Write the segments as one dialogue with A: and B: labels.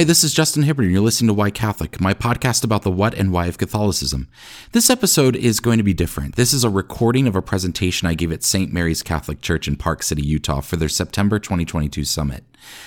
A: Hi, this is Justin Hibbard, and you're listening to Why Catholic, my podcast about the what and why of Catholicism. This episode is going to be different. This is a recording of a presentation I gave at St. Mary's Catholic Church in Park City, Utah for their September 2022 summit.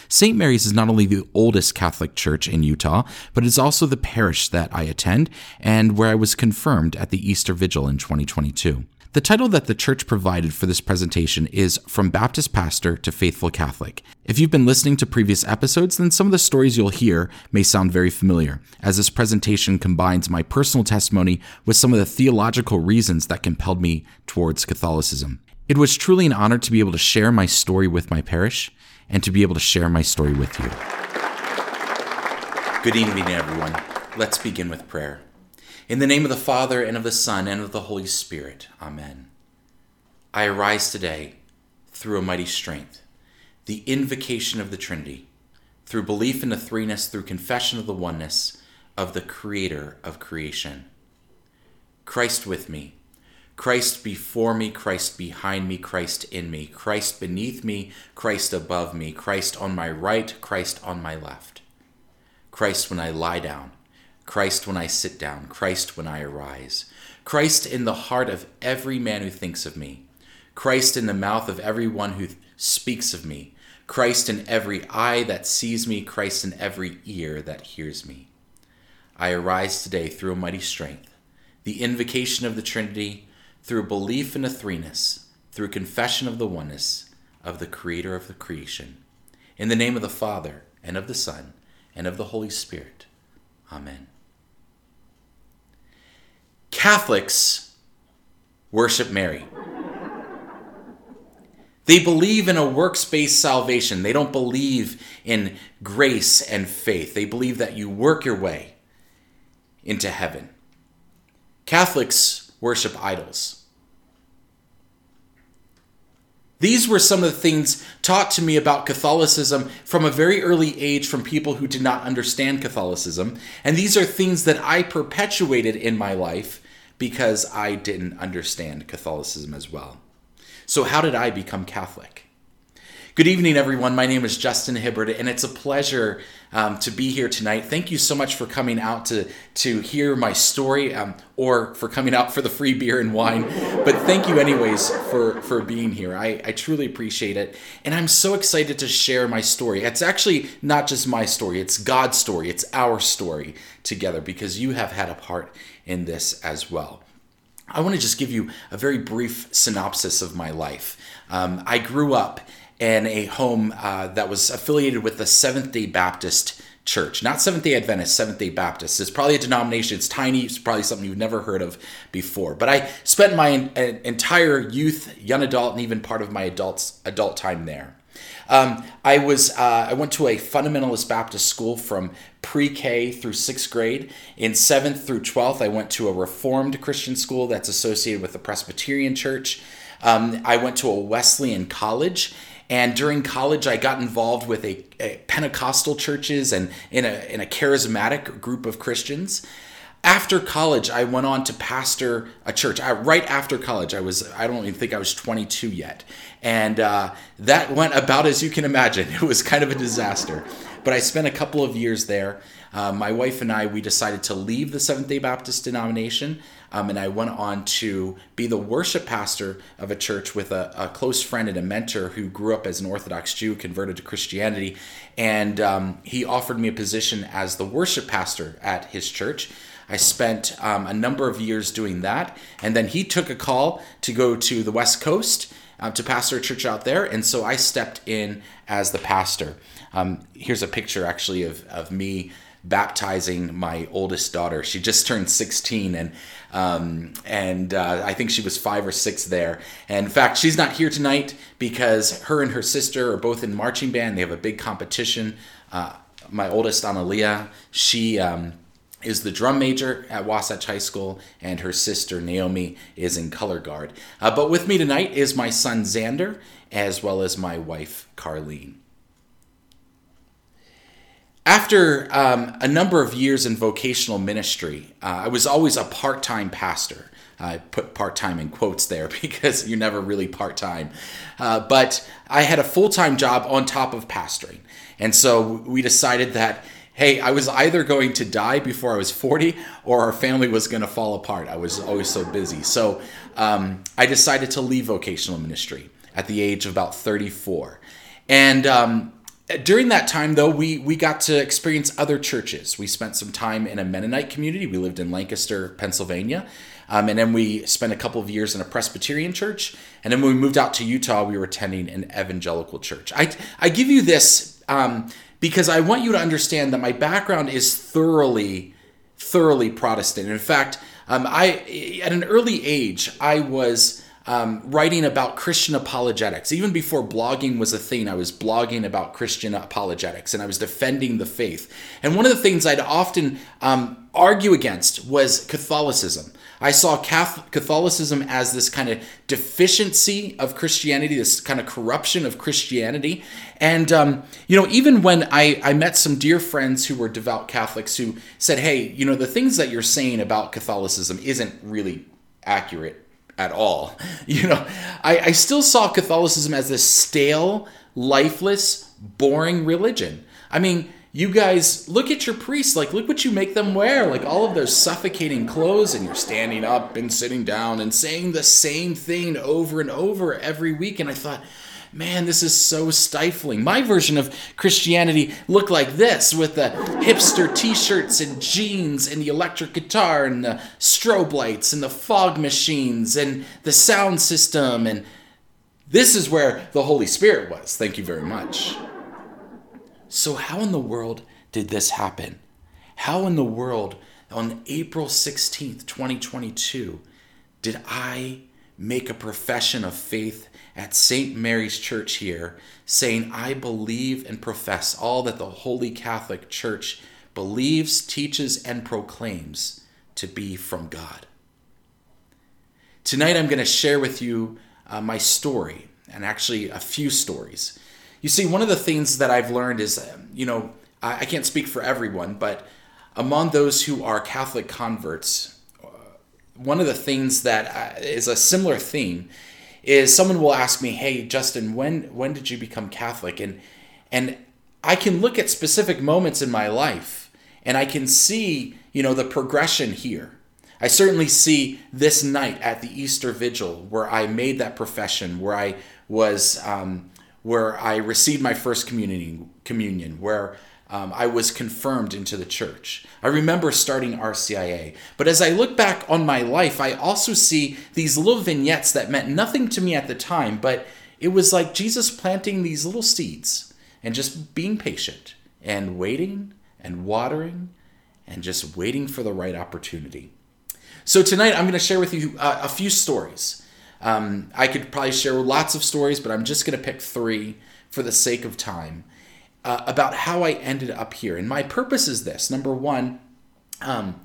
A: St. Mary's is not only the oldest Catholic church in Utah, but it's also the parish that I attend and where I was confirmed at the Easter Vigil in 2022. The title that the church provided for this presentation is From Baptist Pastor to Faithful Catholic. If you've been listening to previous episodes, then some of the stories you'll hear may sound very familiar, as this presentation combines my personal testimony with some of the theological reasons that compelled me towards Catholicism. It was truly an honor to be able to share my story with my parish and to be able to share my story with you. Good evening, everyone. Let's begin with prayer. In the name of the Father, and of the Son, and of the Holy Spirit. Amen. I arise today through a mighty strength, the invocation of the Trinity, through belief in the threeness, through confession of the oneness of the Creator of creation. Christ with me, Christ before me, Christ behind me, Christ in me, Christ beneath me, Christ above me, Christ on my right, Christ on my left. Christ when I lie down, Christ when I sit down, Christ when I arise, Christ in the heart of every man who thinks of me, Christ in the mouth of every one who speaks of me, Christ in every eye that sees me, Christ in every ear that hears me. I arise today through a mighty strength, the invocation of the Trinity, through belief in the threeness, through confession of the oneness of the Creator of the creation. In the name of the Father, and of the Son, and of the Holy Spirit. Amen. Catholics worship Mary. They believe in a works based salvation. They don't believe in grace and faith. They believe that you work your way into heaven. Catholics worship idols. These were some of the things taught to me about Catholicism from a very early age from people who did not understand Catholicism. And these are things that I perpetuated in my life because I didn't understand Catholicism as well. So, how did I become Catholic? Good evening, everyone. My name is Justin Hibbard, and it's a pleasure um, to be here tonight. Thank you so much for coming out to, to hear my story um, or for coming out for the free beer and wine. But thank you, anyways, for, for being here. I, I truly appreciate it. And I'm so excited to share my story. It's actually not just my story, it's God's story, it's our story together because you have had a part in this as well. I want to just give you a very brief synopsis of my life. Um, I grew up in a home uh, that was affiliated with the Seventh day Baptist Church, not Seventh day Adventist, Seventh day Baptist. It's probably a denomination, it's tiny, it's probably something you've never heard of before. But I spent my entire youth, young adult, and even part of my adult, adult time there. Um, I was uh, I went to a fundamentalist Baptist school from pre-K through sixth grade. In seventh through twelfth, I went to a Reformed Christian school that's associated with the Presbyterian Church. Um, I went to a Wesleyan college. And during college, I got involved with a, a Pentecostal churches and in a, in a charismatic group of Christians. After college i went on to pastor a church. I, right after college i was i don't even think i was 22 yet. And uh, that went about as you can imagine. It was kind of a disaster. But i spent a couple of years there. Uh, my wife and i we decided to leave the seventh day baptist denomination um, and i went on to be the worship pastor of a church with a, a, close friend and a mentor who grew up as an orthodox jew converted to christianity and um, he offered me a position as the worship pastor at his church I spent um, a number of years doing that. And then he took a call to go to the West Coast uh, to pastor a church out there. And so I stepped in as the pastor. Um, here's a picture actually of, of me baptizing my oldest daughter. She just turned 16 and um, and uh, I think she was five or six there. And in fact, she's not here tonight because her and her sister are both in marching band. They have a big competition. Uh, my oldest, Analia, she um, is the drum major at Wasatch High School, and her sister Naomi is in color guard. Uh, but with me tonight is my son Xander, as well as my wife Carlene. After um, a number of years in vocational ministry, uh, I was always a part time pastor. I put part time in quotes there because you're never really part time. Uh, but I had a full time job on top of pastoring. And so we decided that hey, I was either going to die before I was 40 or our family was going to fall apart. I was always so busy. So um, I decided to leave vocational ministry at the age of about 34. And um, during that time, though, we, we got to experience other churches. We spent some time in a Mennonite community. We lived in Lancaster, Pennsylvania. Um, and then we spent a couple of years in a Presbyterian church. And then when we moved out to Utah, we were attending an evangelical church. I, I give you this um, because I want you to understand that my background is thoroughly, thoroughly Protestant. In fact, um, I at an early age I was um, writing about Christian apologetics. Even before blogging was a thing, I was blogging about Christian apologetics and I was defending the faith. And one of the things I'd often um, argue against was Catholicism. I saw Catholicism as this kind of deficiency of Christianity, this kind of corruption of Christianity. And, um, you know, even when I, I met some dear friends who were devout Catholics who said, hey, you know, the things that you're saying about Catholicism isn't really accurate at all. You know, I, I still saw Catholicism as this stale, lifeless, boring religion. I mean, you guys look at your priests like look what you make them wear like all of those suffocating clothes and you're standing up and sitting down and saying the same thing over and over every week and i thought man this is so stifling. My version of christianity looked like this with the hipster t-shirts and jeans and the electric guitar and the strobe lights and the fog machines and the sound system and this is where the holy spirit was. Thank you very much. So, how in the world did this happen? How in the world, on April 16th, 2022, did I make a profession of faith at St. Mary's Church here, saying, I believe and profess all that the Holy Catholic Church believes, teaches, and proclaims to be from God? Tonight, I'm going to share with you uh, my story, and actually a few stories. You see, one of the things that I've learned is, um, you know, I, I can't speak for everyone, but among those who are Catholic converts, uh, one of the things that uh, a similar theme is someone will ask me, "Hey, Justin, when when did you become Catholic?" and and I can look at specific moments in my life and I can see, you know, the progression here. I certainly see this night at the Easter Vigil where I made that profession, where I was um, where I received my first communion, communion where um, I was confirmed into the church. I remember starting RCIA. But as I look back on my life, I also see these little vignettes that meant nothing to me at the time, but it was like Jesus planting these little seeds and just being patient and waiting and watering and just waiting for the right opportunity. So tonight I'm going to share with you uh, a few stories um, I could probably share lots of stories, but I'm just going to pick three for the sake of time uh, about how I ended up here. And my purpose is this number one, um,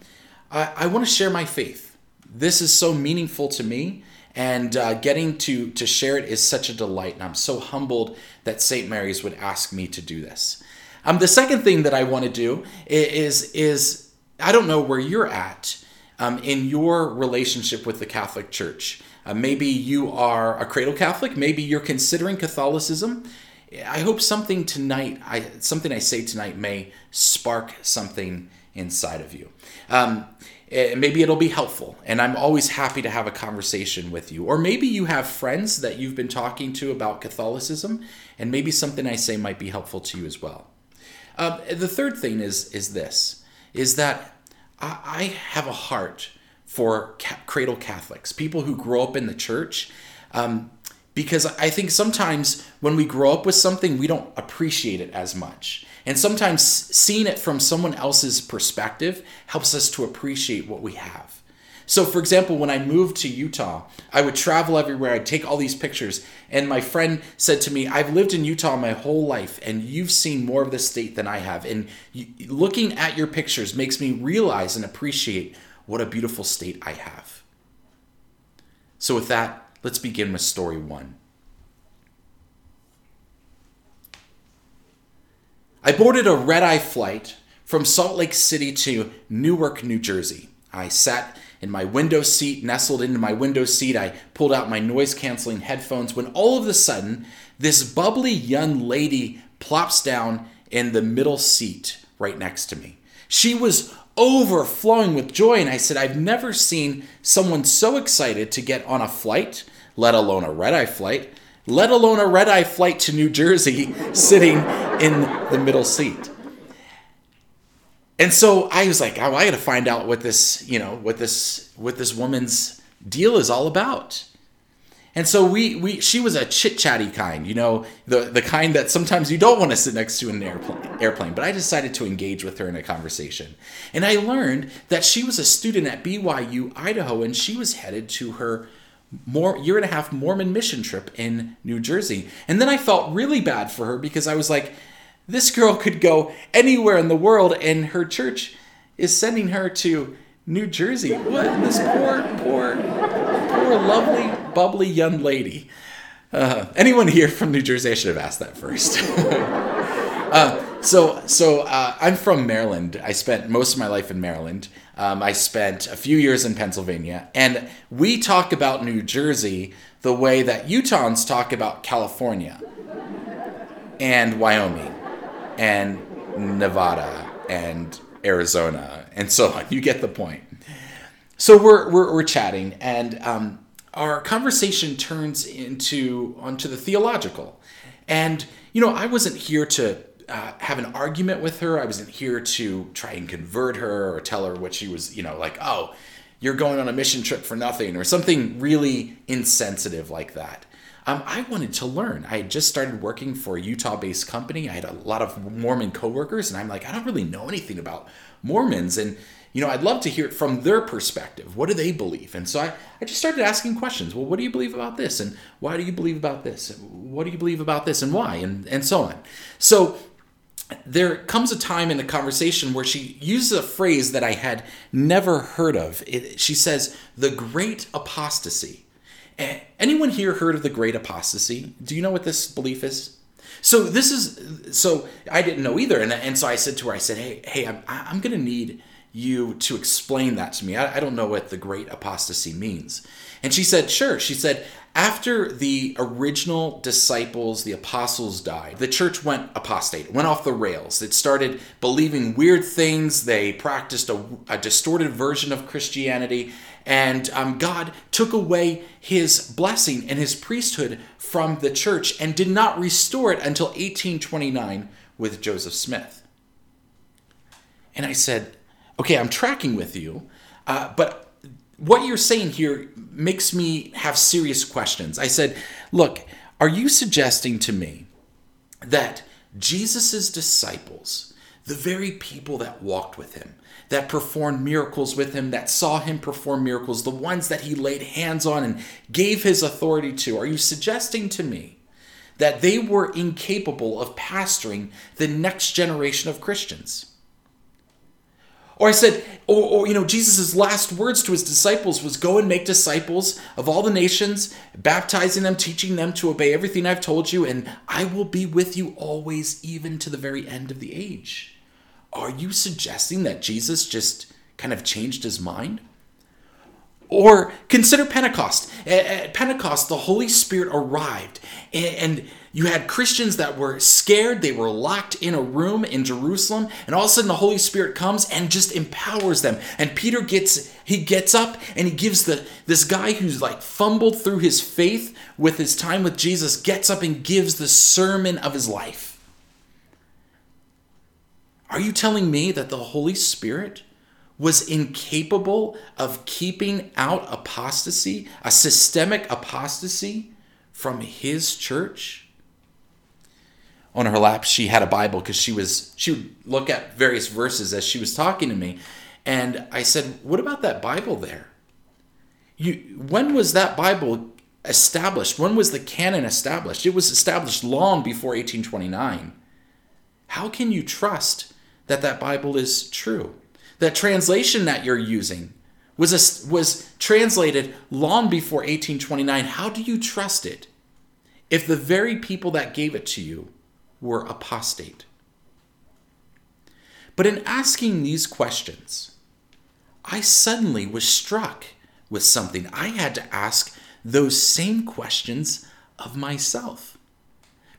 A: I, I want to share my faith. This is so meaningful to me, and uh, getting to, to share it is such a delight. And I'm so humbled that St. Mary's would ask me to do this. Um, the second thing that I want to do is, is I don't know where you're at um, in your relationship with the Catholic Church. Uh, maybe you are a cradle Catholic. Maybe you're considering Catholicism. I hope something tonight, I, something I say tonight, may spark something inside of you. Um, eh, maybe it'll be helpful, and I'm always happy to have a conversation with you. Or maybe you have friends that you've been talking to about Catholicism, and maybe something I say might be helpful to you as well. Uh, the third thing is is this: is that I, I have a heart for ca- cradle Catholics, people who grow up in the church. Um, because I think sometimes when we grow up with something, we don't appreciate it as much. And sometimes seeing it from someone else's perspective helps us to appreciate what we have. So, for example, when I moved to Utah, I would travel everywhere, I'd take all these pictures, and my friend said to me, I've lived in Utah my whole life, and you've seen more of the state than I have. And looking at your pictures makes me realize and appreciate what a beautiful state I have. So, with that, let's begin with story one. I boarded a red eye flight from Salt Lake City to Newark, New Jersey. I sat in my window seat, nestled into my window seat. I pulled out my noise canceling headphones when all of a sudden, this bubbly young lady plops down in the middle seat right next to me. She was overflowing with joy, and I said, I've never seen someone so excited to get on a flight, let alone a red eye flight, let alone a red eye flight to New Jersey, sitting in the middle seat. And so I was like, oh, I got to find out what this, you know, what this, what this woman's deal is all about. And so we, we she was a chit chatty kind, you know, the the kind that sometimes you don't want to sit next to in an airplane. Airplane, but I decided to engage with her in a conversation, and I learned that she was a student at BYU Idaho, and she was headed to her more year and a half Mormon mission trip in New Jersey. And then I felt really bad for her because I was like, this girl could go anywhere in the world, and her church is sending her to New Jersey. What? This poor, poor, poor, lovely, bubbly young lady. Uh, anyone here from New Jersey? I should have asked that first. uh, so, so uh, I'm from Maryland. I spent most of my life in Maryland. Um, I spent a few years in Pennsylvania, and we talk about New Jersey the way that Utahns talk about California and Wyoming and Nevada and Arizona and so on. You get the point. So we're we're, we're chatting, and um, our conversation turns into onto the theological. And you know, I wasn't here to uh, have an argument with her. I wasn't here to try and convert her or tell her what she was, you know, like, oh, you're going on a mission trip for nothing or something really insensitive like that. Um, I wanted to learn. I had just started working for a Utah based company. I had a lot of Mormon coworkers, and I'm like, I don't really know anything about Mormons. And, you know, I'd love to hear it from their perspective. What do they believe? And so I, I just started asking questions. Well, what do you believe about this? And why do you believe about this? What do you believe about this? And why? And, and so on. So there comes a time in the conversation where she uses a phrase that I had never heard of. It, she says, the great apostasy. Anyone here heard of the great apostasy? Do you know what this belief is? So this is so I didn't know either, and and so I said to her, I said, hey hey, I'm I'm gonna need you to explain that to me. I, I don't know what the great apostasy means. And she said, sure. She said, after the original disciples, the apostles died, the church went apostate, went off the rails. It started believing weird things. They practiced a, a distorted version of Christianity. And um, God took away his blessing and his priesthood from the church and did not restore it until 1829 with Joseph Smith. And I said, okay, I'm tracking with you, uh, but what you're saying here makes me have serious questions. I said, Look, are you suggesting to me that Jesus' disciples, the very people that walked with him, that performed miracles with him, that saw him perform miracles, the ones that he laid hands on and gave his authority to, are you suggesting to me that they were incapable of pastoring the next generation of Christians? Or I said, or, or, you know, Jesus' last words to his disciples was go and make disciples of all the nations, baptizing them, teaching them to obey everything I've told you, and I will be with you always, even to the very end of the age. Are you suggesting that Jesus just kind of changed his mind? Or consider Pentecost. At Pentecost, the Holy Spirit arrived, and you had Christians that were scared. They were locked in a room in Jerusalem, and all of a sudden the Holy Spirit comes and just empowers them. And Peter gets he gets up and he gives the this guy who's like fumbled through his faith with his time with Jesus gets up and gives the sermon of his life. Are you telling me that the Holy Spirit was incapable of keeping out apostasy, a systemic apostasy from his church. On her lap, she had a Bible because she was she would look at various verses as she was talking to me, and I said, "What about that Bible there? You when was that Bible established? When was the canon established? It was established long before 1829. How can you trust that that Bible is true?" That translation that you're using was, a, was translated long before 1829. How do you trust it if the very people that gave it to you were apostate? But in asking these questions, I suddenly was struck with something. I had to ask those same questions of myself.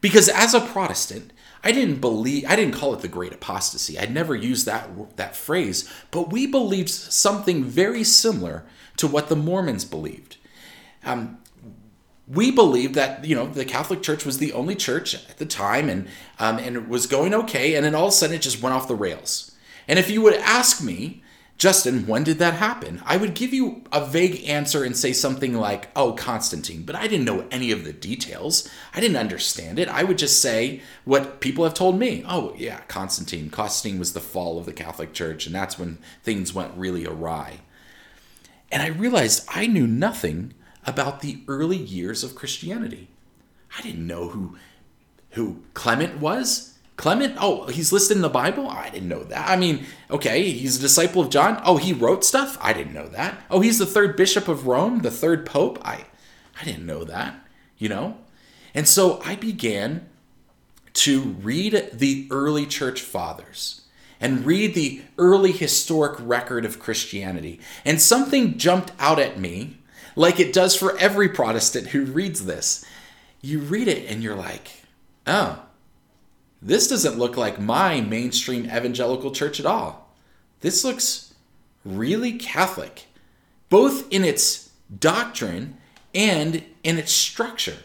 A: Because as a Protestant, I didn't believe I didn't call it the great apostasy. I'd never used that that phrase, but we believed something very similar to what the Mormons believed. Um, we believed that you know the Catholic Church was the only church at the time, and um, and it was going okay, and then all of a sudden it just went off the rails. And if you would ask me, Justin, when did that happen? I would give you a vague answer and say something like, "Oh, Constantine," but I didn't know any of the details. I didn't understand it. I would just say what people have told me. Oh, yeah, Constantine. Constantine was the fall of the Catholic Church, and that's when things went really awry. And I realized I knew nothing about the early years of Christianity. I didn't know who who Clement was. Clement? Oh, he's listed in the Bible? I didn't know that. I mean, okay, he's a disciple of John. Oh, he wrote stuff? I didn't know that. Oh, he's the third bishop of Rome, the third pope? I I didn't know that, you know? And so I began to read the early church fathers and read the early historic record of Christianity. And something jumped out at me like it does for every Protestant who reads this. You read it and you're like, oh, this doesn't look like my mainstream evangelical church at all. This looks really Catholic, both in its doctrine and in its structure.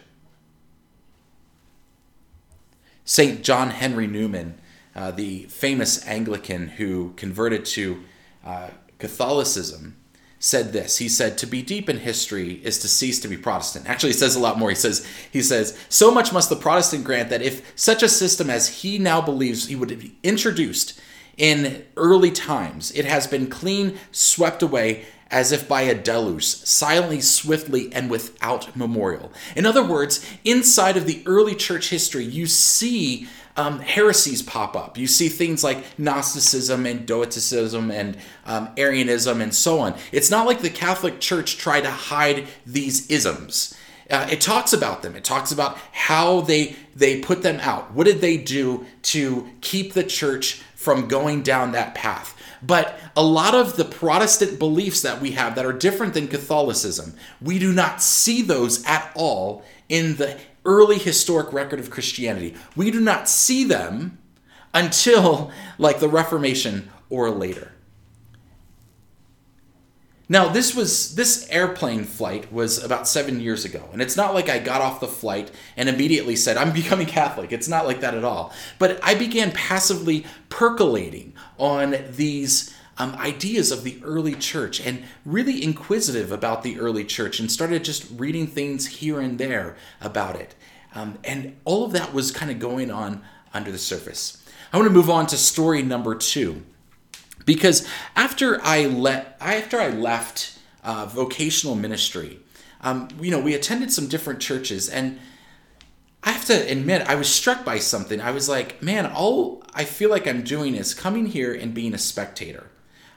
A: St. John Henry Newman, uh, the famous Anglican who converted to uh, Catholicism, said this. He said, "To be deep in history is to cease to be Protestant." Actually, he says a lot more. He says, "He says so much must the Protestant grant that if such a system as he now believes he would be introduced in early times, it has been clean swept away." As if by a deluge, silently, swiftly, and without memorial. In other words, inside of the early church history, you see um, heresies pop up. You see things like Gnosticism and Docetism and um, Arianism and so on. It's not like the Catholic Church tried to hide these isms. Uh, it talks about them. It talks about how they they put them out. What did they do to keep the church from going down that path? But a lot of the Protestant beliefs that we have that are different than Catholicism, we do not see those at all in the early historic record of Christianity. We do not see them until like the Reformation or later. Now, this was this airplane flight was about 7 years ago, and it's not like I got off the flight and immediately said I'm becoming Catholic. It's not like that at all. But I began passively percolating on these um, ideas of the early church and really inquisitive about the early church and started just reading things here and there about it. Um, and all of that was kind of going on under the surface. I want to move on to story number two because after I let after I left uh, vocational ministry, um, you know, we attended some different churches and. I have to admit, I was struck by something. I was like, man, all I feel like I'm doing is coming here and being a spectator.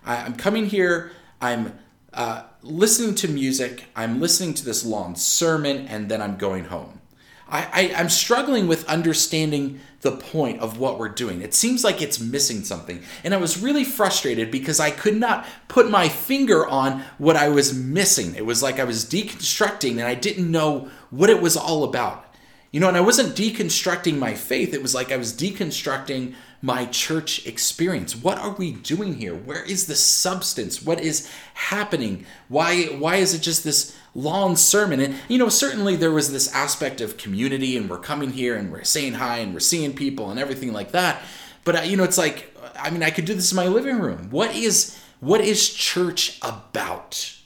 A: I, am coming here, I'm uh, listening to music, I'm listening to this long sermon, and then I'm going home. I, I, am struggling with understanding the point of what we're doing. It seems like it's missing something. And I was really frustrated because I could not put my finger on what I was missing. It was like I was deconstructing and I didn't know what it was all about. You know, and I wasn't deconstructing my faith, it was like I was deconstructing my church experience. What are we doing here? Where is the substance? What is happening? Why why is it just this long sermon? And you know, certainly there was this aspect of community and we're coming here and we're saying hi and we're seeing people and everything like that. But uh, you know, it's like I mean, I could do this in my living room. What is what is church about?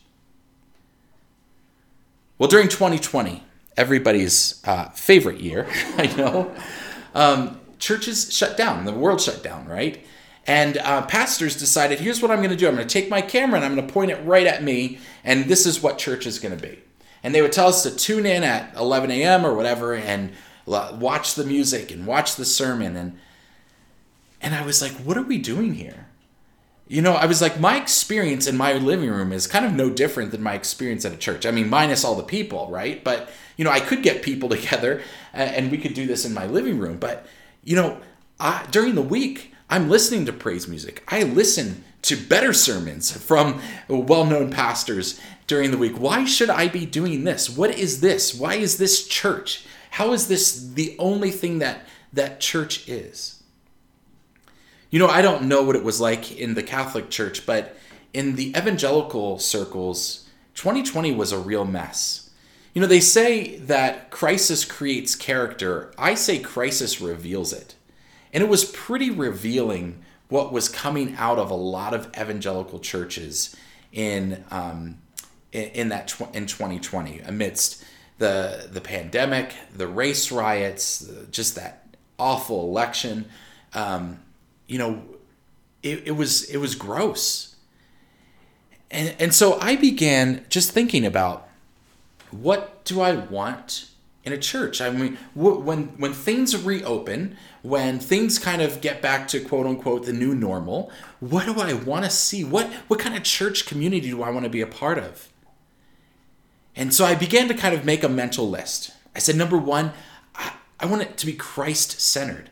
A: Well, during 2020, everybody's uh, favorite year, I know, um, churches shut down, the world shut down, right? And uh, pastors decided, here's what I'm going to do. I'm going to take my camera and I'm going to point it right at me, and this is what church is going to be. And they would tell us to tune in at 11 a.m. or whatever and watch the music and watch the sermon. And and I was like, what are we doing here? You know, I was like, my experience in my living room is kind of no different than my experience at a church. I mean, minus all the people, right? But you know, I could get people together and we could do this in my living room. But you know, I, during the week, I'm listening to praise music. I listen to better sermons from well known pastors during the week. Why should I be doing this? What is this? Why is this church? How is this the only thing that that church is. You know, I don't know what it was like in the Catholic Church, but in the evangelical circles, 2020 was a real mess. You know, they say that crisis creates character. I say crisis reveals it. And it was pretty revealing what was coming out of a lot of evangelical churches in um, in, that tw- in 2020 amidst the the pandemic, the race riots, just that awful election. Um, you know, it, it was it was gross. And and so I began just thinking about what do I want in a church? I mean, when when things reopen, when things kind of get back to quote unquote the new normal, what do I want to see? What what kind of church community do I want to be a part of? And so I began to kind of make a mental list. I said, number one, I, I want it to be Christ centered.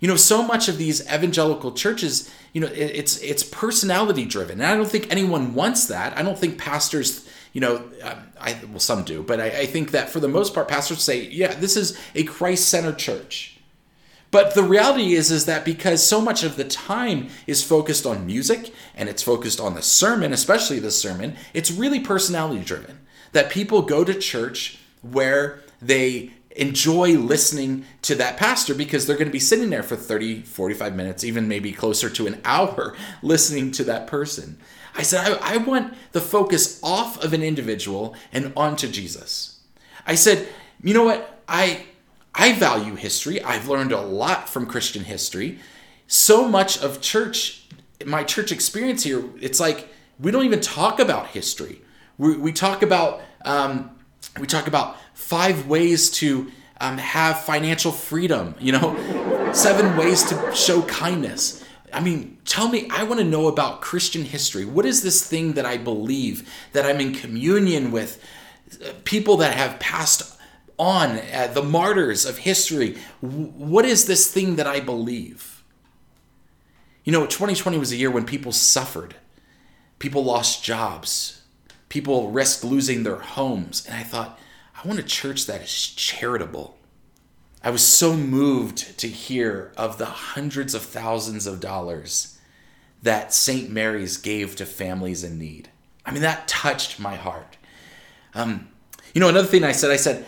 A: You know, so much of these evangelical churches, you know, it, it's it's personality driven, and I don't think anyone wants that. I don't think pastors, you know, um, I well some do, but I, I think that for the most part, pastors say, yeah, this is a Christ centered church. But the reality is is that because so much of the time is focused on music and it's focused on the sermon, especially the sermon, it's really personality driven. That people go to church where they enjoy listening to that pastor because they're going to be sitting there for 30, 45 minutes, even maybe closer to an hour listening to that person. I said, I, I want the focus off of an individual and onto Jesus. I said, you know what? I I value history. I've learned a lot from Christian history. So much of church, my church experience here, it's like we don't even talk about history. We, we talk about um, we talk about five ways to um, have financial freedom. You know, seven ways to show kindness. I mean, tell me, I want to know about Christian history. What is this thing that I believe, that I'm in communion with uh, people that have passed on, uh, the martyrs of history? What is this thing that I believe? You know, 2020 was a year when people suffered, people lost jobs, People risked losing their homes. And I thought, I want a church that is charitable. I was so moved to hear of the hundreds of thousands of dollars that St. Mary's gave to families in need. I mean, that touched my heart. Um, you know, another thing I said, I said,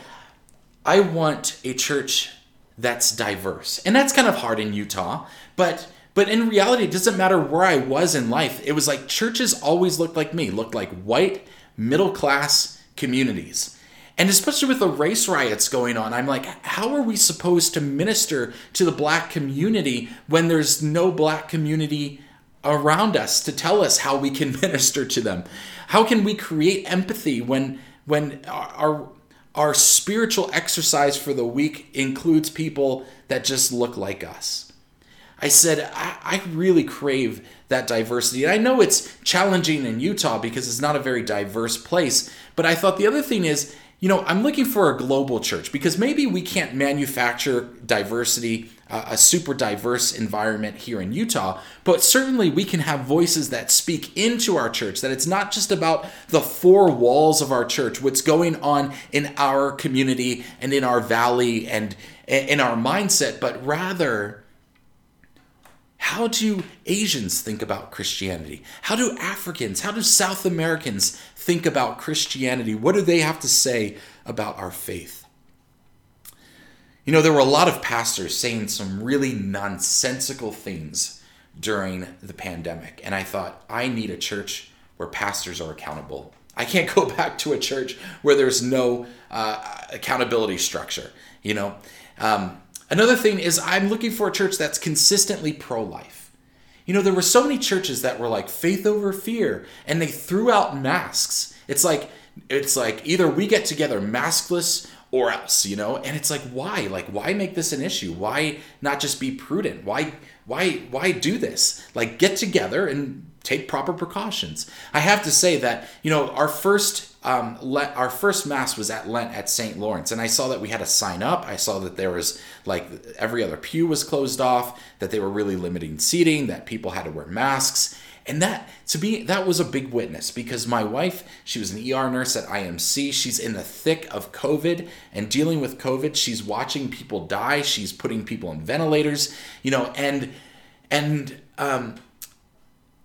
A: I want a church that's diverse. And that's kind of hard in Utah, but but in reality, it doesn't matter where I was in life. It was like churches always looked like me, looked like white, middle class communities. And especially with the race riots going on, I'm like, how are we supposed to minister to the black community when there's no black community around us to tell us how we can minister to them? How can we create empathy when when our our spiritual exercise for the week includes people that just look like us? I said, I, I, really crave that diversity. And I know it's challenging in Utah because it's not a very diverse place. But I thought the other thing is, you know, I'm looking for a global church because maybe we can't manufacture diversity, uh, a super diverse environment here in Utah, but certainly we can have voices that speak into our church, that it's not just about the four walls of our church, what's going on in our community and in our valley and in our mindset, but rather how do Asians think about Christianity? How do Africans, how do South Americans think about Christianity? What do they have to say about our faith? You know, there were a lot of pastors saying some really nonsensical things during the pandemic. And I thought, I need a church where pastors are accountable. I can't go back to a church where there's no uh, accountability structure, you know? Um, Another thing is, I'm looking for a church that's consistently pro life. You know, there were so many churches that were like faith over fear, and they threw out masks. It's like, it's like either we get together maskless or else, you know? And it's like, why? Like, why make this an issue? Why not just be prudent? Why, why, why do this? Like, get together and take proper precautions. I have to say that, you know, our first um, let, our first mass was at Lent at St. Lawrence, and I saw that we had to sign up. I saw that there was like every other pew was closed off, that they were really limiting seating, that people had to wear masks. And that to me that was a big witness because my wife, she was an ER nurse at IMC. She's in the thick of COVID and dealing with COVID. She's watching people die. She's putting people on ventilators, you know, and and um,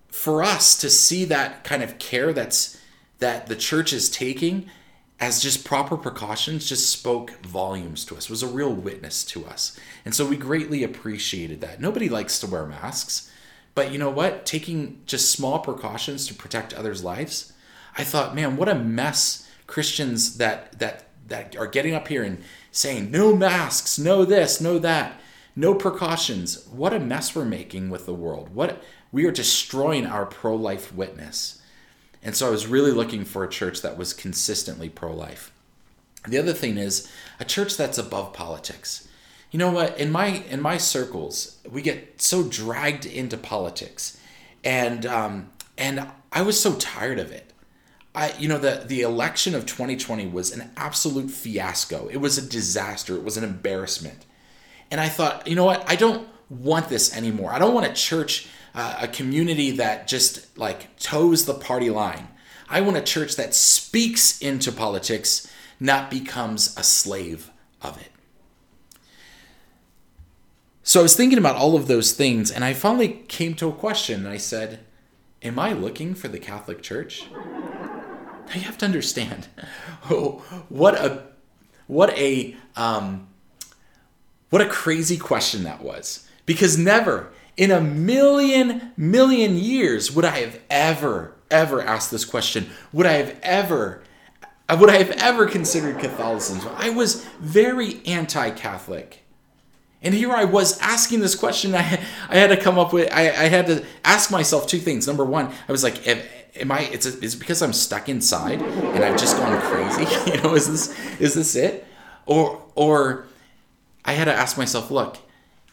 A: for us to see that kind of care that's that the church is taking as just proper precautions just spoke volumes to us was a real witness to us. And so we greatly appreciated that. Nobody likes to wear masks but you know what? Taking just small precautions to protect others lives i thought man what a mess christians that that that are getting up here and saying no masks no this no that no precautions. What a mess we're making with the world. What we are destroying our pro-life witness and so I was really looking for a church that was consistently pro life. The other thing is a church that's above politics. You know what? In my in my circles, we get so dragged into politics, and um, and I was so tired of it. I you know the the election of 2020 was an absolute fiasco. It was a disaster. It was an embarrassment, and I thought, you know what? I don't want this anymore. I don't want a church uh, a community that just like toes the party line. I want a church that speaks into politics, not becomes a slave of it. So I was thinking about all of those things, and I finally came to a question. And I said, Am I looking for the Catholic Church? Now you have to understand what a what a um, what a crazy question that was. Because never in a million, million years would I have ever, ever asked this question. Would I have ever, would I have ever considered Catholicism? I was very anti Catholic. And here I was asking this question. I, I had to come up with, I, I had to ask myself two things. Number one, I was like, am I, it's, a, it's because I'm stuck inside and I've just gone crazy. you know, is this, is this it? Or, or I had to ask myself, look,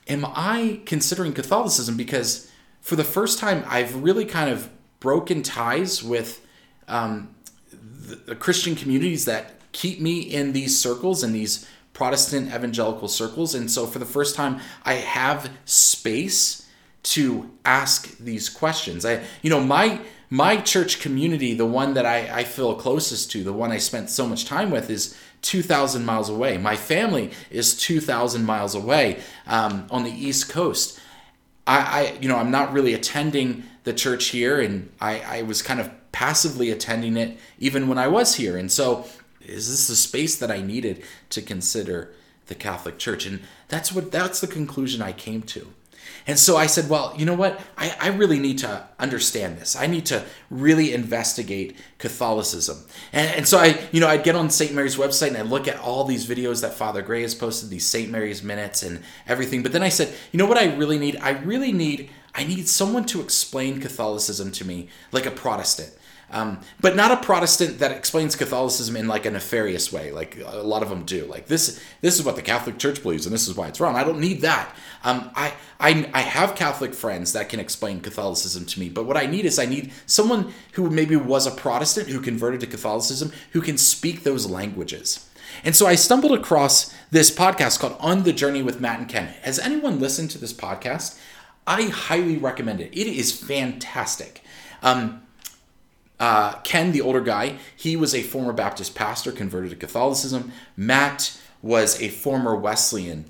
A: am I considering Catholicism? Because for the first time, I've really kind of broken ties with um, the, the Christian communities that keep me in these circles and these Protestant evangelical circles. And so for the first time, I have space to ask these questions. I, you know, my my church community, the one that I, I feel closest to, the one I spent so much time with, is 2,000 miles away. My family is 2,000 miles away um, on the East Coast. I, I, you know, I'm not really attending the church here, and I, I was kind of passively attending it even when I was here. And so, is this the space that I needed to consider the Catholic Church? And that's what that's the conclusion I came to. And so I said, well, you know what? I, I really need to understand this. I need to really investigate Catholicism. And, and so I, you know, I'd get on St. Mary's website and I'd look at all these videos that Father Gray has posted, these St. Mary's minutes and everything. But then I said, you know what I really need? I really need, I need someone to explain Catholicism to me like a Protestant. Um, but not a Protestant that explains Catholicism in like a nefarious way, like a lot of them do. Like this, this is what the Catholic Church believes, and this is why it's wrong. I don't need that. Um, I, I, I have Catholic friends that can explain Catholicism to me, but what I need is I need someone who maybe was a Protestant who converted to Catholicism who can speak those languages. And so I stumbled across this podcast called On the Journey with Matt and Ken. Has anyone listened to this podcast? I highly recommend it. It is fantastic. Um, uh, Ken, the older guy, he was a former Baptist pastor converted to Catholicism. Matt was a former Wesleyan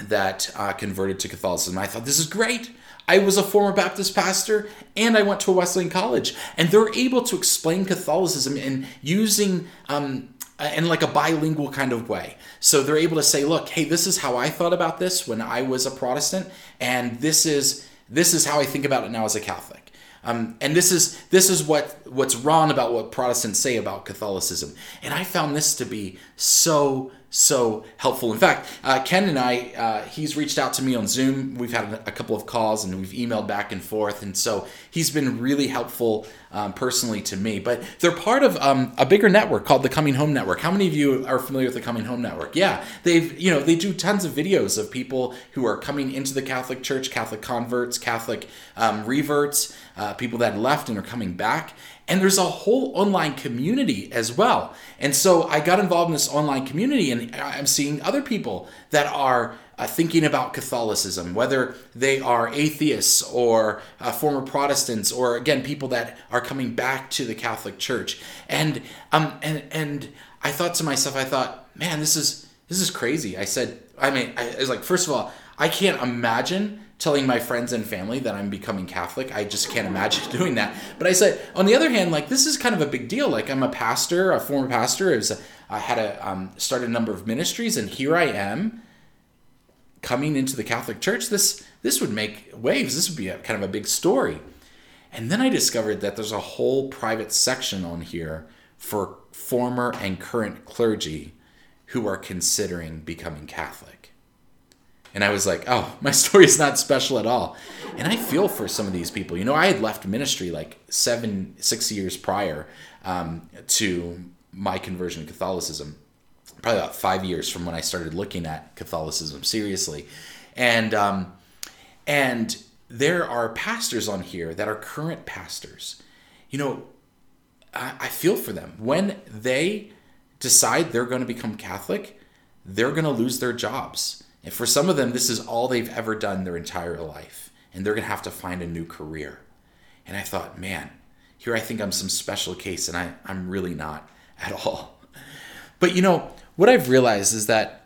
A: that uh, converted to Catholicism. I thought, this is great. I was a former Baptist pastor and I went to a Wesleyan college. And they're able to explain Catholicism in using, um, in like a bilingual kind of way. So they're able to say, look, hey, this is how I thought about this when I was a Protestant, and this is this is how I think about it now as a Catholic. Um, and this is this is what what's wrong about what Protestants say about Catholicism. And I found this to be so so helpful. In fact, uh, Ken and I, uh, he's reached out to me on Zoom. We've had a couple of calls and we've emailed back and forth. And so he's been really helpful um, personally to me. But they're part of um, a bigger network called the Coming Home Network. How many of you are familiar with the Coming Home Network? Yeah, they've, you know, they do tons of videos of people who are coming into the Catholic Church, Catholic converts, Catholic um, reverts, uh, people that left and are coming back. And there's a whole online community as well. And so I got involved in this online community, and I'm seeing other people that are uh, thinking about Catholicism, whether they are atheists or uh, former Protestants, or again people that are coming back to the Catholic Church, and um and and I thought to myself, I thought, man, this is this is crazy. I said, I mean, I, I was like, first of all, I can't imagine telling my friends and family that I'm becoming Catholic. I just can't imagine doing that. But I said, on the other hand, like this is kind of a big deal. Like I'm a pastor, a former pastor. Is I had a um, started a number of ministries, and here I am coming into the Catholic Church. This this would make waves. This would be a, kind of a big story. And then I discovered that there's a whole private section on here for former and current clergy who are considering becoming Catholic. And I was like, oh, my story is not special at all. And I feel for some of these people. You know, I had left ministry like seven, six years prior um, to my conversion to Catholicism, probably about five years from when I started looking at Catholicism seriously. And, um, and there are pastors on here that are current pastors. You know, I, I feel for them. When they decide they're going to become Catholic, they're going to lose their jobs. And for some of them, this is all they've ever done their entire life. And they're going to have to find a new career. And I thought, man, here I think I'm some special case, and I, I'm really not at all. But you know, what I've realized is that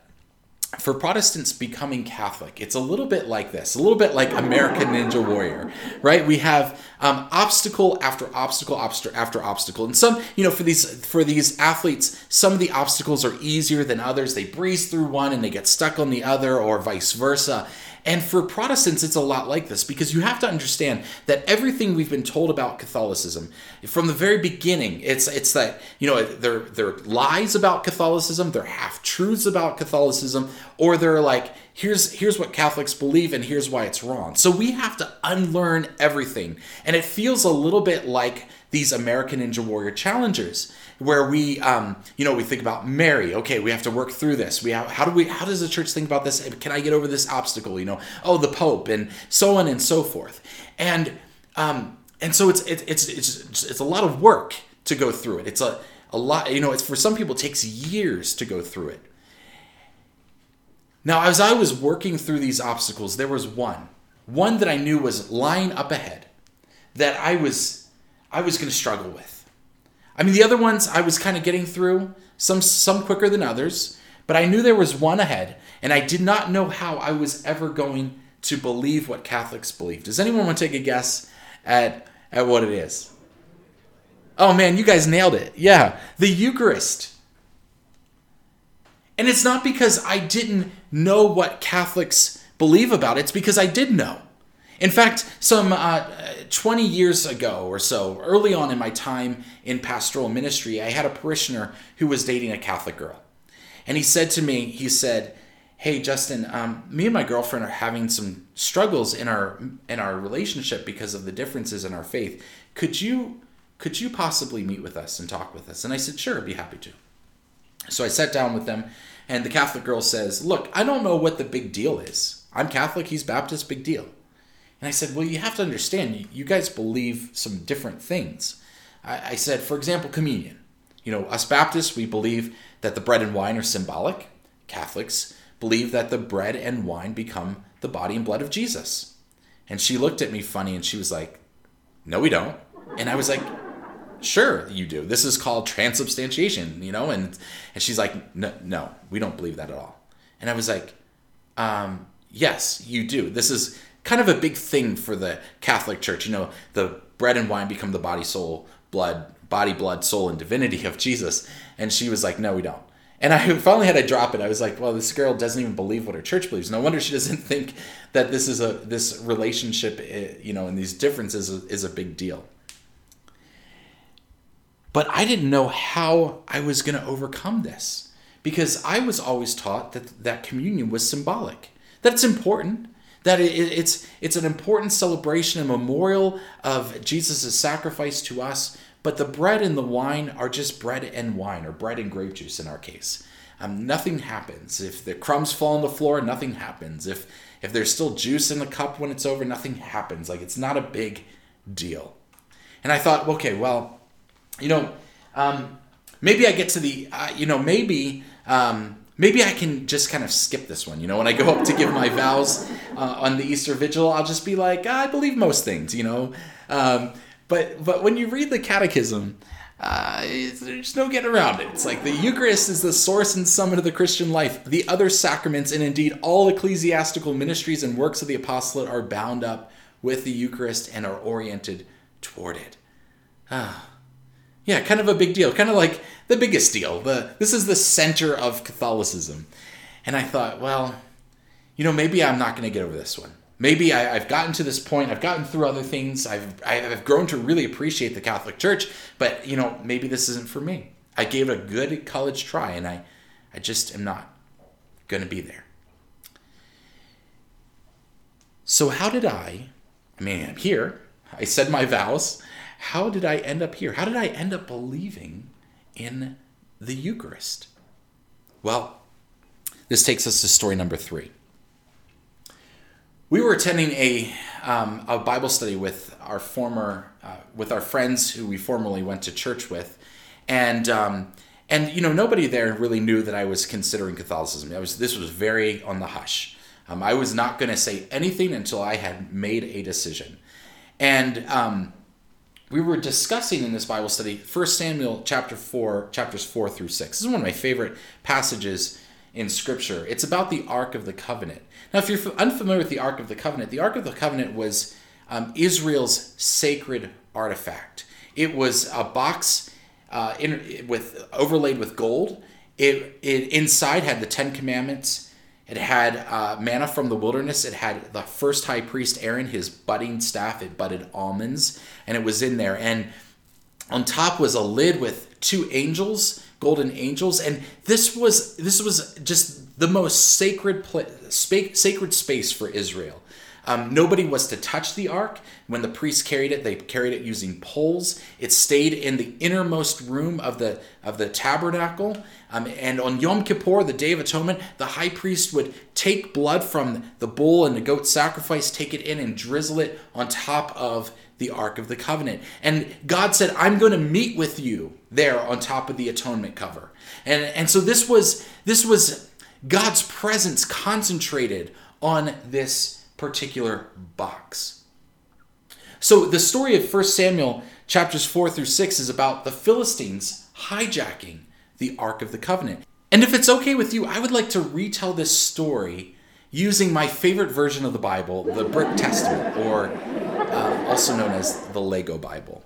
A: for Protestants becoming Catholic, it's a little bit like this, a little bit like American Ninja Warrior, right? We have um, obstacle after obstacle after after obstacle, and some, you know, for these for these athletes, some of the obstacles are easier than others. They breeze through one and they get stuck on the other, or vice versa. And for Protestants, it's a lot like this because you have to understand that everything we've been told about Catholicism from the very beginning, it's it's that you know they're they're lies about Catholicism, they're half truths about Catholicism, or they're like here's here's what Catholics believe and here's why it's wrong. So we have to unlearn everything, and it feels a little bit like these American Ninja Warrior challengers where we um, you know we think about mary. Okay we have to work through this. We have how do we how does the church think about this? Can i get over this obstacle you know? Oh the pope and so on and so forth. And um, and so it's it, it's it's it's a lot of work to go through it. It's a a lot you know it's for some people it takes years to go through it. Now as i was working through these obstacles there was one one that i knew was lying up ahead that i was i was going to struggle with I mean, the other ones I was kind of getting through, some some quicker than others, but I knew there was one ahead, and I did not know how I was ever going to believe what Catholics believe. Does anyone want to take a guess at at what it is? Oh man, you guys nailed it. Yeah, the Eucharist. And it's not because I didn't know what Catholics believe about it, it's because I did know. In fact, some uh, 20 years ago or so, early on in my time in pastoral ministry, I had a parishioner who was dating a Catholic girl. And he said to me, he said, "Hey Justin, um, me and my girlfriend are having some struggles in our in our relationship because of the differences in our faith. Could you could you possibly meet with us and talk with us?" And I said, "Sure, I'd be happy to." So I sat down with them, and the Catholic girl says, "Look, I don't know what the big deal is. I'm Catholic, he's Baptist, big deal." And I said, Well, you have to understand, you guys believe some different things. I, I said, For example, communion. You know, us Baptists, we believe that the bread and wine are symbolic. Catholics believe that the bread and wine become the body and blood of Jesus. And she looked at me funny and she was like, No, we don't. And I was like, Sure, you do. This is called transubstantiation, you know? And, and she's like, No, no, we don't believe that at all. And I was like, um, Yes, you do. This is kind of a big thing for the Catholic Church. You know, the bread and wine become the body, soul, blood, body, blood, soul, and divinity of Jesus. And she was like, no, we don't. And I finally had to drop it. I was like, well, this girl doesn't even believe what her church believes. No wonder she doesn't think that this is a this relationship, eh, you know, and these differences is, is a big deal. But I didn't know how I was going to overcome this because I was always taught that that communion was symbolic. That it's important that it's it's an important celebration, and memorial of Jesus' sacrifice to us. But the bread and the wine are just bread and wine, or bread and grape juice in our case. Um, nothing happens if the crumbs fall on the floor. Nothing happens if if there's still juice in the cup when it's over. Nothing happens. Like it's not a big deal. And I thought, okay, well, you know, um, maybe I get to the, uh, you know, maybe um, maybe I can just kind of skip this one. You know, when I go up to give my vows uh, on the Easter Vigil, I'll just be like, I believe most things. You know, um, but but when you read the Catechism. Uh, there's no getting around it. It's like the Eucharist is the source and summit of the Christian life. The other sacraments, and indeed all ecclesiastical ministries and works of the apostolate, are bound up with the Eucharist and are oriented toward it. Ah, yeah, kind of a big deal. Kind of like the biggest deal. The this is the center of Catholicism, and I thought, well, you know, maybe I'm not going to get over this one. Maybe I, have gotten to this point. I've gotten through other things. I've I've grown to really appreciate the Catholic Church, but you know, maybe this isn't for me. I gave it a good college try, and I I just am not going to be there. So how did I? I mean, I'm here. I said my vows. How did I end up here? How did I end up believing in the Eucharist? Well, this takes us to story number three. We were attending a, um, a Bible study with our former, uh, with our friends who we formerly went to church with, and um, and you know nobody there really knew that I was considering Catholicism. I was this was very on the hush. Um, I was not going to say anything until I had made a decision, and um, we were discussing in this Bible study 1 Samuel chapter 4, chapters 4 through 6. This is one of my favorite passages in Scripture. It's about the Ark of the Covenant. Now, if you're unfamiliar with the Ark of the Covenant, the Ark of the Covenant was um, Israel's sacred artifact. It was a box uh, in, with overlaid with gold. It, it inside had the Ten Commandments it had uh, manna from the wilderness. It had the first high priest Aaron, his budding staff. It budded almonds, and it was in there. And on top was a lid with two angels, golden angels. And this was this was just the most sacred pla- sacred space for Israel. Um, nobody was to touch the ark. When the priests carried it, they carried it using poles. It stayed in the innermost room of the of the tabernacle. Um, and on Yom Kippur, the Day of Atonement, the high priest would take blood from the bull and the goat sacrifice, take it in and drizzle it on top of the Ark of the Covenant. And God said, I'm going to meet with you there on top of the atonement cover. And, and so this was this was God's presence concentrated on this particular box. So the story of 1 Samuel chapters 4 through 6 is about the Philistines hijacking the Ark of the Covenant. And if it's okay with you, I would like to retell this story using my favorite version of the Bible, the Brick Testament, or uh, also known as the Lego Bible.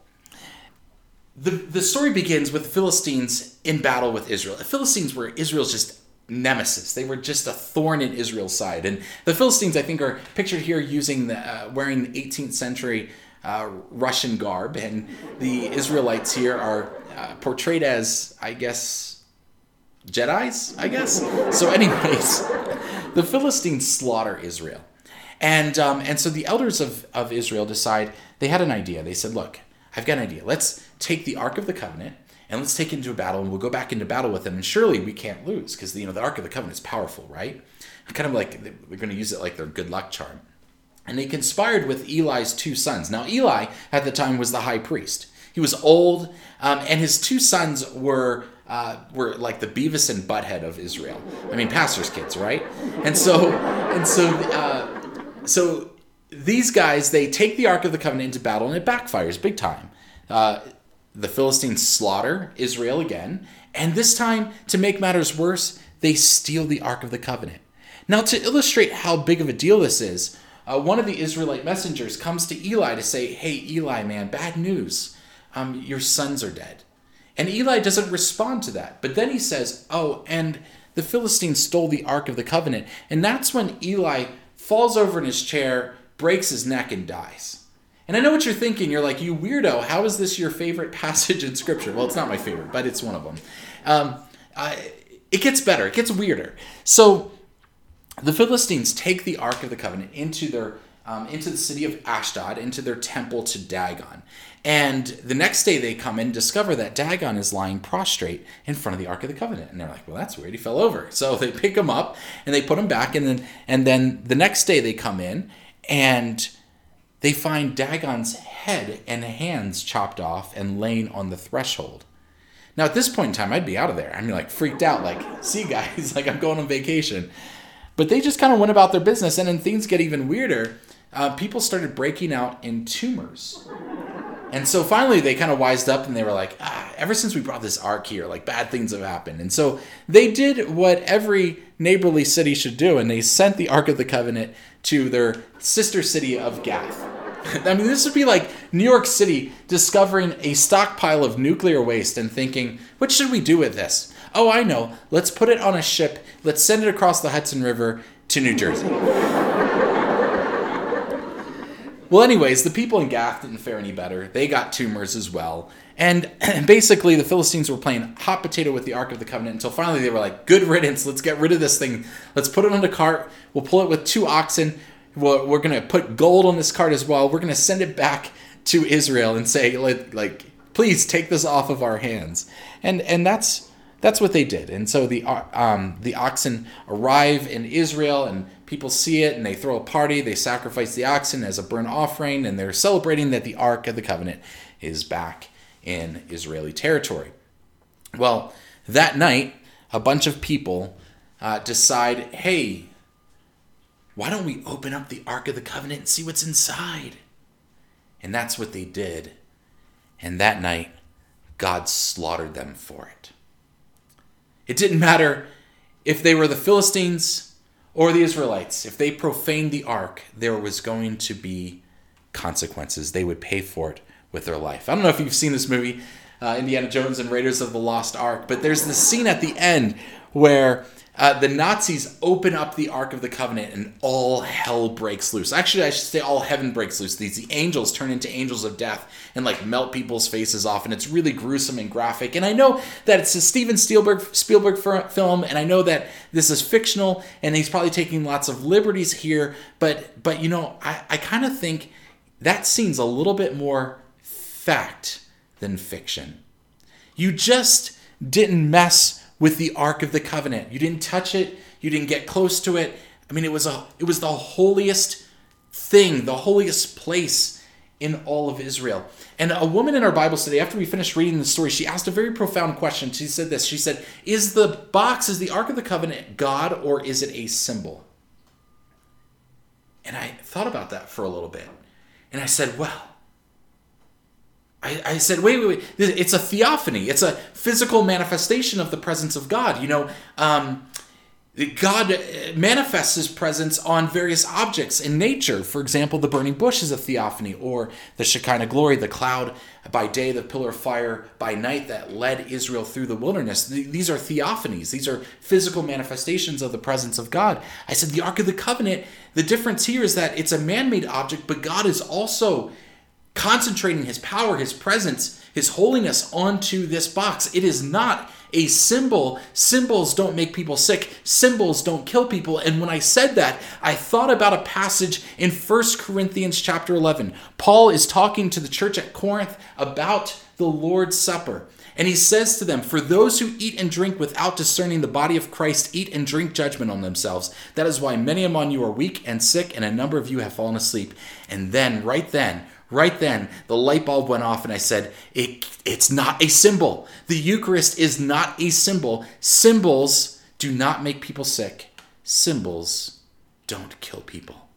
A: The, the story begins with the Philistines in battle with Israel. The Philistines were Israel's just nemesis. They were just a thorn in Israel's side. And the Philistines, I think, are pictured here using the uh, wearing 18th century uh, Russian garb, and the Israelites here are uh, portrayed as, I guess, Jedi's. I guess. So, anyways, the Philistines slaughter Israel, and um, and so the elders of of Israel decide they had an idea. They said, "Look, I've got an idea. Let's take the Ark of the Covenant." And let's take it into a battle and we'll go back into battle with them and surely we can't lose because you know the ark of the covenant is powerful right kind of like they're going to use it like their good luck charm and they conspired with eli's two sons now eli at the time was the high priest he was old um, and his two sons were uh, were like the Beavis and Butthead of Israel. I mean, pastors' kids, right? And so, and so, uh, so these guys they take the Ark of the Covenant into battle, and it backfires big time. Uh, the Philistines slaughter Israel again, and this time, to make matters worse, they steal the Ark of the Covenant. Now, to illustrate how big of a deal this is, uh, one of the Israelite messengers comes to Eli to say, Hey, Eli, man, bad news. Um, your sons are dead. And Eli doesn't respond to that. But then he says, Oh, and the Philistines stole the Ark of the Covenant. And that's when Eli falls over in his chair, breaks his neck, and dies. And I know what you're thinking. You're like, you weirdo, how is this your favorite passage in Scripture? Well, it's not my favorite, but it's one of them. Um, I, it gets better, it gets weirder. So the Philistines take the Ark of the Covenant into their um, into the city of Ashdod, into their temple to Dagon. And the next day they come and discover that Dagon is lying prostrate in front of the Ark of the Covenant. And they're like, well, that's weird. He fell over. So they pick him up and they put him back. And then, and then the next day they come in and they find Dagon's head and hands chopped off and laying on the threshold. Now, at this point in time, I'd be out of there. Be like freaked out, like, see, guys, like I'm going on vacation. But they just kind of went about their business, and then things get even weirder. Uh, people started breaking out in tumors. And so finally, they kind of wised up and they were like, ah, ever since we brought this ark here, like bad things have happened. And so they did what every neighborly city should do, and they sent the Ark of the Covenant to their sister city of Gath. I mean, this would be like New York City discovering a stockpile of nuclear waste and thinking, what should we do with this? Oh, I know. Let's put it on a ship. Let's send it across the Hudson River to New Jersey. Well, anyways, the people in Gath didn't fare any better. They got tumors as well. And basically, the Philistines were playing hot potato with the Ark of the Covenant until finally they were like, good riddance. Let's get rid of this thing. Let's put it on a cart. We'll pull it with two oxen. We're, we're going to put gold on this cart as well. We're going to send it back to Israel and say, like, please take this off of our hands. And, and that's that's what they did. And so the um, the oxen arrive in Israel, and people see it, and they throw a party. They sacrifice the oxen as a burnt offering, and they're celebrating that the Ark of the Covenant is back in Israeli territory. Well, that night, a bunch of people uh, decide, hey, why don't we open up the Ark of the Covenant and see what's inside? And that's what they did. And that night, God slaughtered them for it. It didn't matter if they were the Philistines or the Israelites. If they profaned the ark, there was going to be consequences. They would pay for it with their life. I don't know if you've seen this movie, uh, Indiana Jones and Raiders of the Lost Ark, but there's this scene at the end where uh, the Nazis open up the Ark of the Covenant and all hell breaks loose. Actually, I should say all heaven breaks loose. These the angels turn into angels of death and like melt people's faces off, and it's really gruesome and graphic. And I know that it's a Steven Spielberg Spielberg film, and I know that this is fictional, and he's probably taking lots of liberties here. But but you know, I, I kind of think that scene's a little bit more fact than fiction. You just didn't mess with the Ark of the Covenant. You didn't touch it, you didn't get close to it. I mean, it was a it was the holiest thing, the holiest place in all of Israel. And a woman in our Bible study, after we finished reading the story, she asked a very profound question. She said this. She said, Is the box, is the Ark of the Covenant God or is it a symbol? And I thought about that for a little bit. And I said, Well, I, I said, wait, wait, wait. It's a theophany. It's a physical manifestation of the presence of God. You know, um, God manifests his presence on various objects in nature. For example, the burning bush is a theophany, or the Shekinah glory, the cloud by day, the pillar of fire by night that led Israel through the wilderness. These are theophanies, these are physical manifestations of the presence of God. I said, the Ark of the Covenant, the difference here is that it's a man made object, but God is also concentrating his power, his presence, his holiness onto this box. It is not a symbol. Symbols don't make people sick. Symbols don't kill people. And when I said that, I thought about a passage in 1 Corinthians chapter 11. Paul is talking to the church at Corinth about the Lord's Supper. And he says to them, For those who eat and drink without discerning the body of Christ eat and drink judgment on themselves. That is why many among you are weak and sick, and a number of you have fallen asleep. And then, right then, Right then, the light bulb went off, and I said, it, It's not a symbol. The Eucharist is not a symbol. Symbols do not make people sick, symbols don't kill people.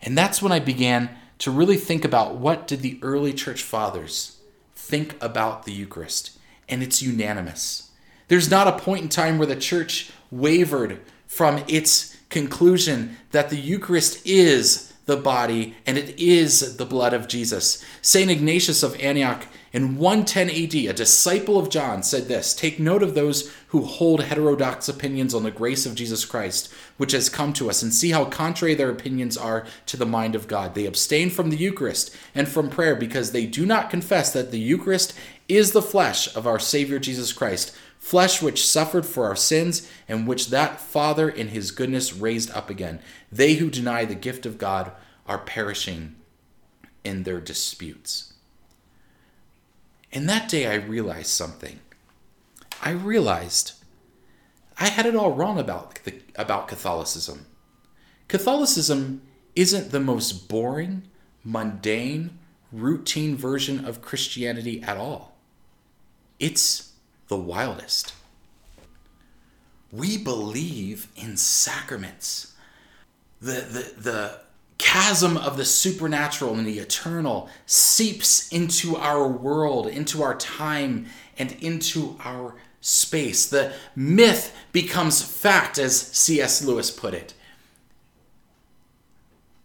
A: And that's when I began to really think about what did the early church fathers think about the Eucharist. And it's unanimous. There's not a point in time where the church wavered from its conclusion that the Eucharist is the body, and it is the blood of Jesus. St. Ignatius of Antioch in 110 AD, a disciple of John, said this Take note of those who hold heterodox opinions on the grace of Jesus Christ, which has come to us, and see how contrary their opinions are to the mind of God. They abstain from the Eucharist and from prayer because they do not confess that the Eucharist is the flesh of our Savior Jesus Christ flesh which suffered for our sins, and which that Father in his goodness raised up again. They who deny the gift of God are perishing in their disputes. And that day I realized something. I realized I had it all wrong about, the, about Catholicism. Catholicism isn't the most boring, mundane, routine version of Christianity at all it's the wildest. We believe in sacraments. The, the, the chasm of the supernatural and the eternal seeps into our world, into our time, and into our space. The myth becomes fact, as C.S. Lewis put it.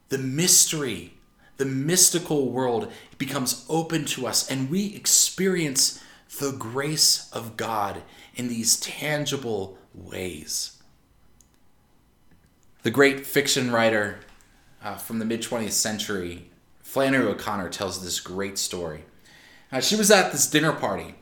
A: The mystery, the mystical world becomes open to us, and we experience the grace of God in these tangible ways. The great fiction writer uh, from the mid 20th century, Flannery O'Connor, tells this great story. Uh, she was at this dinner party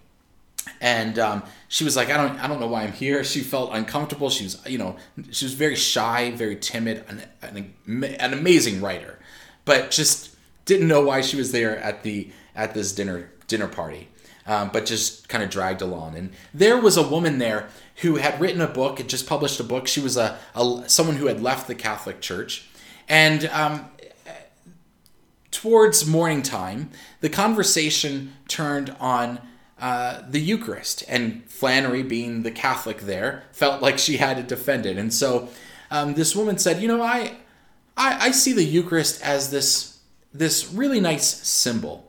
A: and um, she was like, I don't, I don't know why I'm here. She felt uncomfortable. She was, you know, she was very shy, very timid, an, an, an amazing writer, but just didn't know why she was there at the at this dinner dinner party. Um, but just kind of dragged along. And there was a woman there who had written a book, had just published a book. She was a, a someone who had left the Catholic Church, and um, towards morning time, the conversation turned on uh, the Eucharist. And Flannery, being the Catholic there, felt like she had to defend it. And so um, this woman said, You know, I, I, I see the Eucharist as this, this really nice symbol.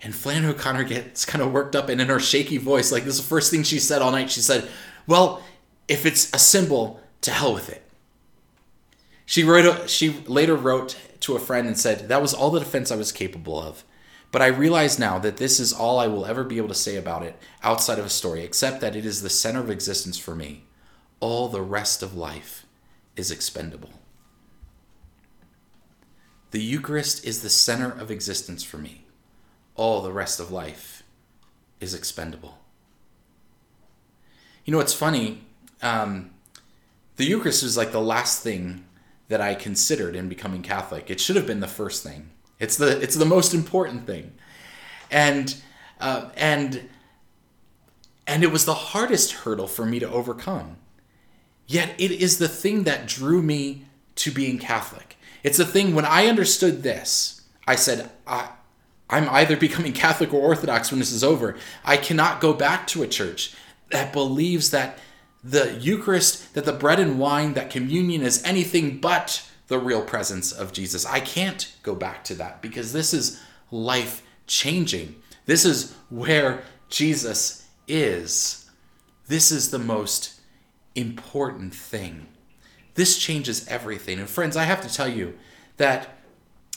A: And Flannery O'Connor gets kind of worked up and in her shaky voice, like this is the first thing she said all night. She said, Well, if it's a symbol, to hell with it. She wrote. She later wrote to a friend and said, "That was all the defense I was capable of." But I realize now that this is all I will ever be able to say about it outside of a story, except that it is the center of existence for me. All the rest of life is expendable. The Eucharist is the center of existence for me. All the rest of life is expendable. You know, what's funny. Um, the Eucharist is like the last thing that I considered in becoming Catholic. It should have been the first thing. It's the it's the most important thing, and uh, and and it was the hardest hurdle for me to overcome. Yet it is the thing that drew me to being Catholic. It's the thing when I understood this, I said, I, I'm either becoming Catholic or Orthodox when this is over. I cannot go back to a church that believes that the Eucharist, that the bread and wine, that communion is anything but the real presence of Jesus. I can't go back to that because this is life changing. This is where Jesus is. This is the most important thing. This changes everything. And friends, I have to tell you that,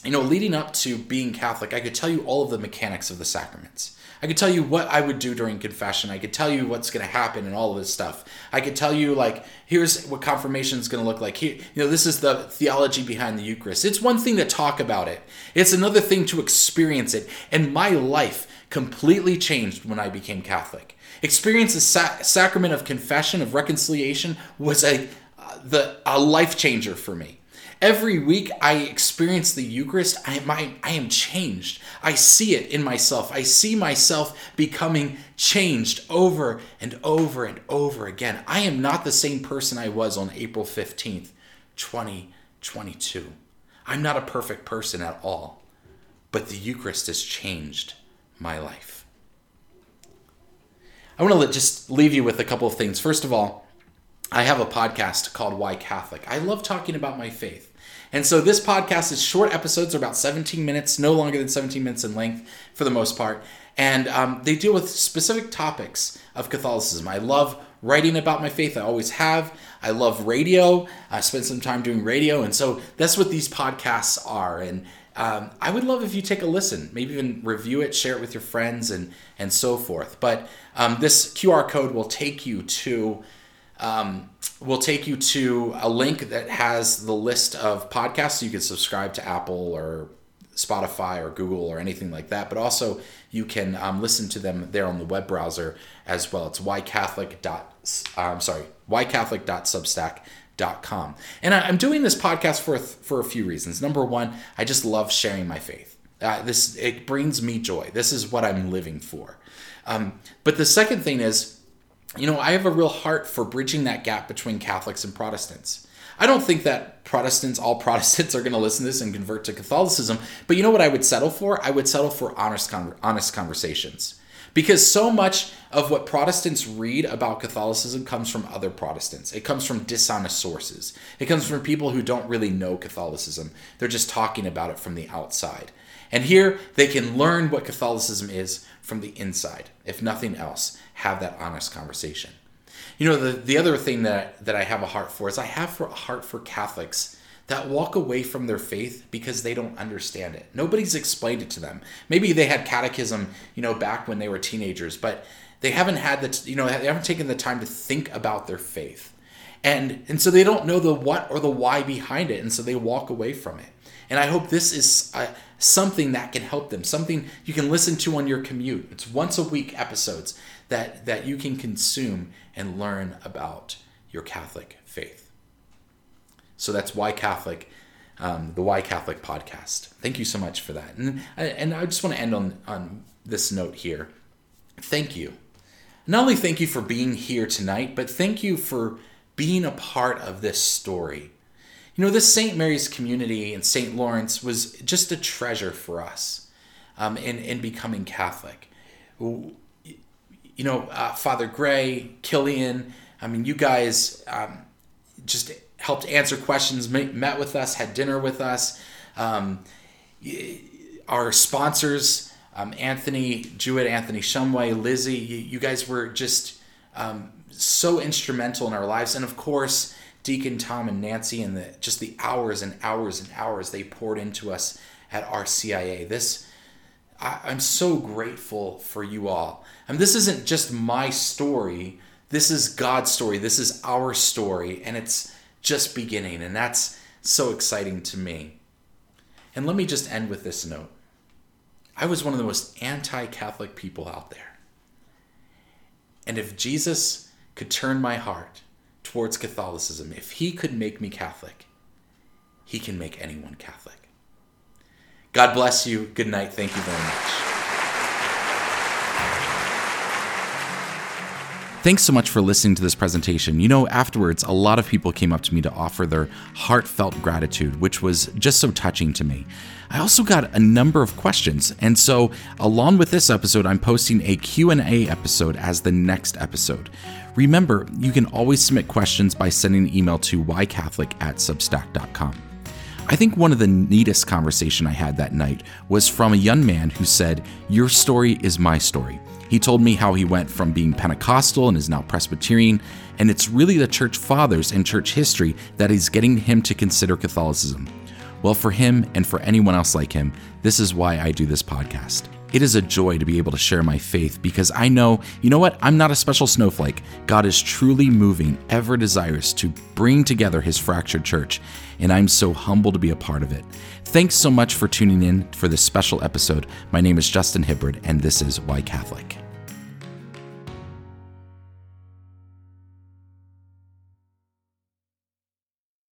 A: you know, leading up to being Catholic, I could tell you all of the mechanics of the sacraments. I could tell you what I would do during confession. I could tell you what's going to happen and all of this stuff. I could tell you like here's what confirmation is going to look like. Here, you know, this is the theology behind the Eucharist. It's one thing to talk about it. It's another thing to experience it. And my life completely changed when I became Catholic. Experience the sa- sacrament of confession of reconciliation was a uh, the a life changer for me. Every week I experience the Eucharist, I I am changed. I see it in myself. I see myself becoming changed over and over and over again. I am not the same person I was on April 15th, 2022. I'm not a perfect person at all, but the Eucharist has changed my life. I want to just leave you with a couple of things. First of all, I have a podcast called Why Catholic. I love talking about my faith. And so this podcast is short episodes, are about 17 minutes, no longer than 17 minutes in length for the most part. And um, they deal with specific topics of Catholicism. I love writing about my faith. I always have. I love radio. I spent some time doing radio. And so that's what these podcasts are. And um, I would love if you take a listen, maybe even review it, share it with your friends, and, and so forth. But um, this QR code will take you to um, will take you to a link that has the list of podcasts. You can subscribe to Apple or Spotify or Google or anything like that. But also you can um, listen to them there on the web browser as well. It's whycatholic. I'm sorry, whycatholic.substack.com. And I, am doing this podcast for for a few reasons. Number one, I just love sharing my faith. Uh, this it brings me joy. This is what I'm living for. Um, but the second thing is you know, I have a real heart for bridging that gap between Catholics and Protestants. I don't think that Protestants, all Protestants, are going to listen to this and convert to Catholicism. But you know what I would settle for? I would settle for honest, honest conversations. Because so much of what Protestants read about Catholicism comes from other Protestants. It comes from dishonest sources. It comes from people who don't really know Catholicism. They're just talking about it from the outside. And here they can learn what Catholicism is from the inside. If nothing else, have that honest conversation. You know, the, the other thing that, that I have a heart for is I have for a heart for Catholics that walk away from their faith because they don't understand it. Nobody's explained it to them. Maybe they had catechism, you know, back when they were teenagers, but they haven't had the, you know, they haven't taken the time to think about their faith. And and so they don't know the what or the why behind it, and so they walk away from it. And I hope this is uh, something that can help them, something you can listen to on your commute. It's once a week episodes that that you can consume and learn about your Catholic faith. So that's why Catholic, um, the Why Catholic podcast. Thank you so much for that. And and I just want to end on on this note here. Thank you. Not only thank you for being here tonight, but thank you for being a part of this story. You know, this St. Mary's community in St. Lawrence was just a treasure for us um, in, in becoming Catholic. You know, uh, Father Gray, Killian, I mean, you guys um, just helped answer questions, met with us, had dinner with us. Um, our sponsors, um, Anthony Jewett, Anthony Shumway, Lizzie, you, you guys were just um, so instrumental in our lives. And of course, Deacon Tom and Nancy and the just the hours and hours and hours they poured into us at RCIA. This I, I'm so grateful for you all. And this isn't just my story. This is God's story. This is our story, and it's just beginning, and that's so exciting to me. And let me just end with this note. I was one of the most anti Catholic people out there. And if Jesus could turn my heart towards Catholicism, if he could make me Catholic, he can make anyone Catholic. God bless you. Good night. Thank you very much. Thanks so much for listening to this presentation. You know, afterwards, a lot of people came up to me to offer their heartfelt gratitude, which was just so touching to me. I also got a number of questions, and so along with this episode, I'm posting a Q&A episode as the next episode. Remember, you can always submit questions by sending an email to whycatholic at substack.com. I think one of the neatest conversation I had that night was from a young man who said, "Your story is my story." He told me how he went from being Pentecostal and is now Presbyterian, and it's really the church fathers and church history that is getting him to consider Catholicism. Well, for him and for anyone else like him, this is why I do this podcast. It is a joy to be able to share my faith because I know, you know what? I'm not a special snowflake. God is truly moving, ever desirous to bring together his fractured church, and I'm so humbled to be a part of it. Thanks so much for tuning in for this special episode. My name is Justin Hibbard, and this is Why Catholic.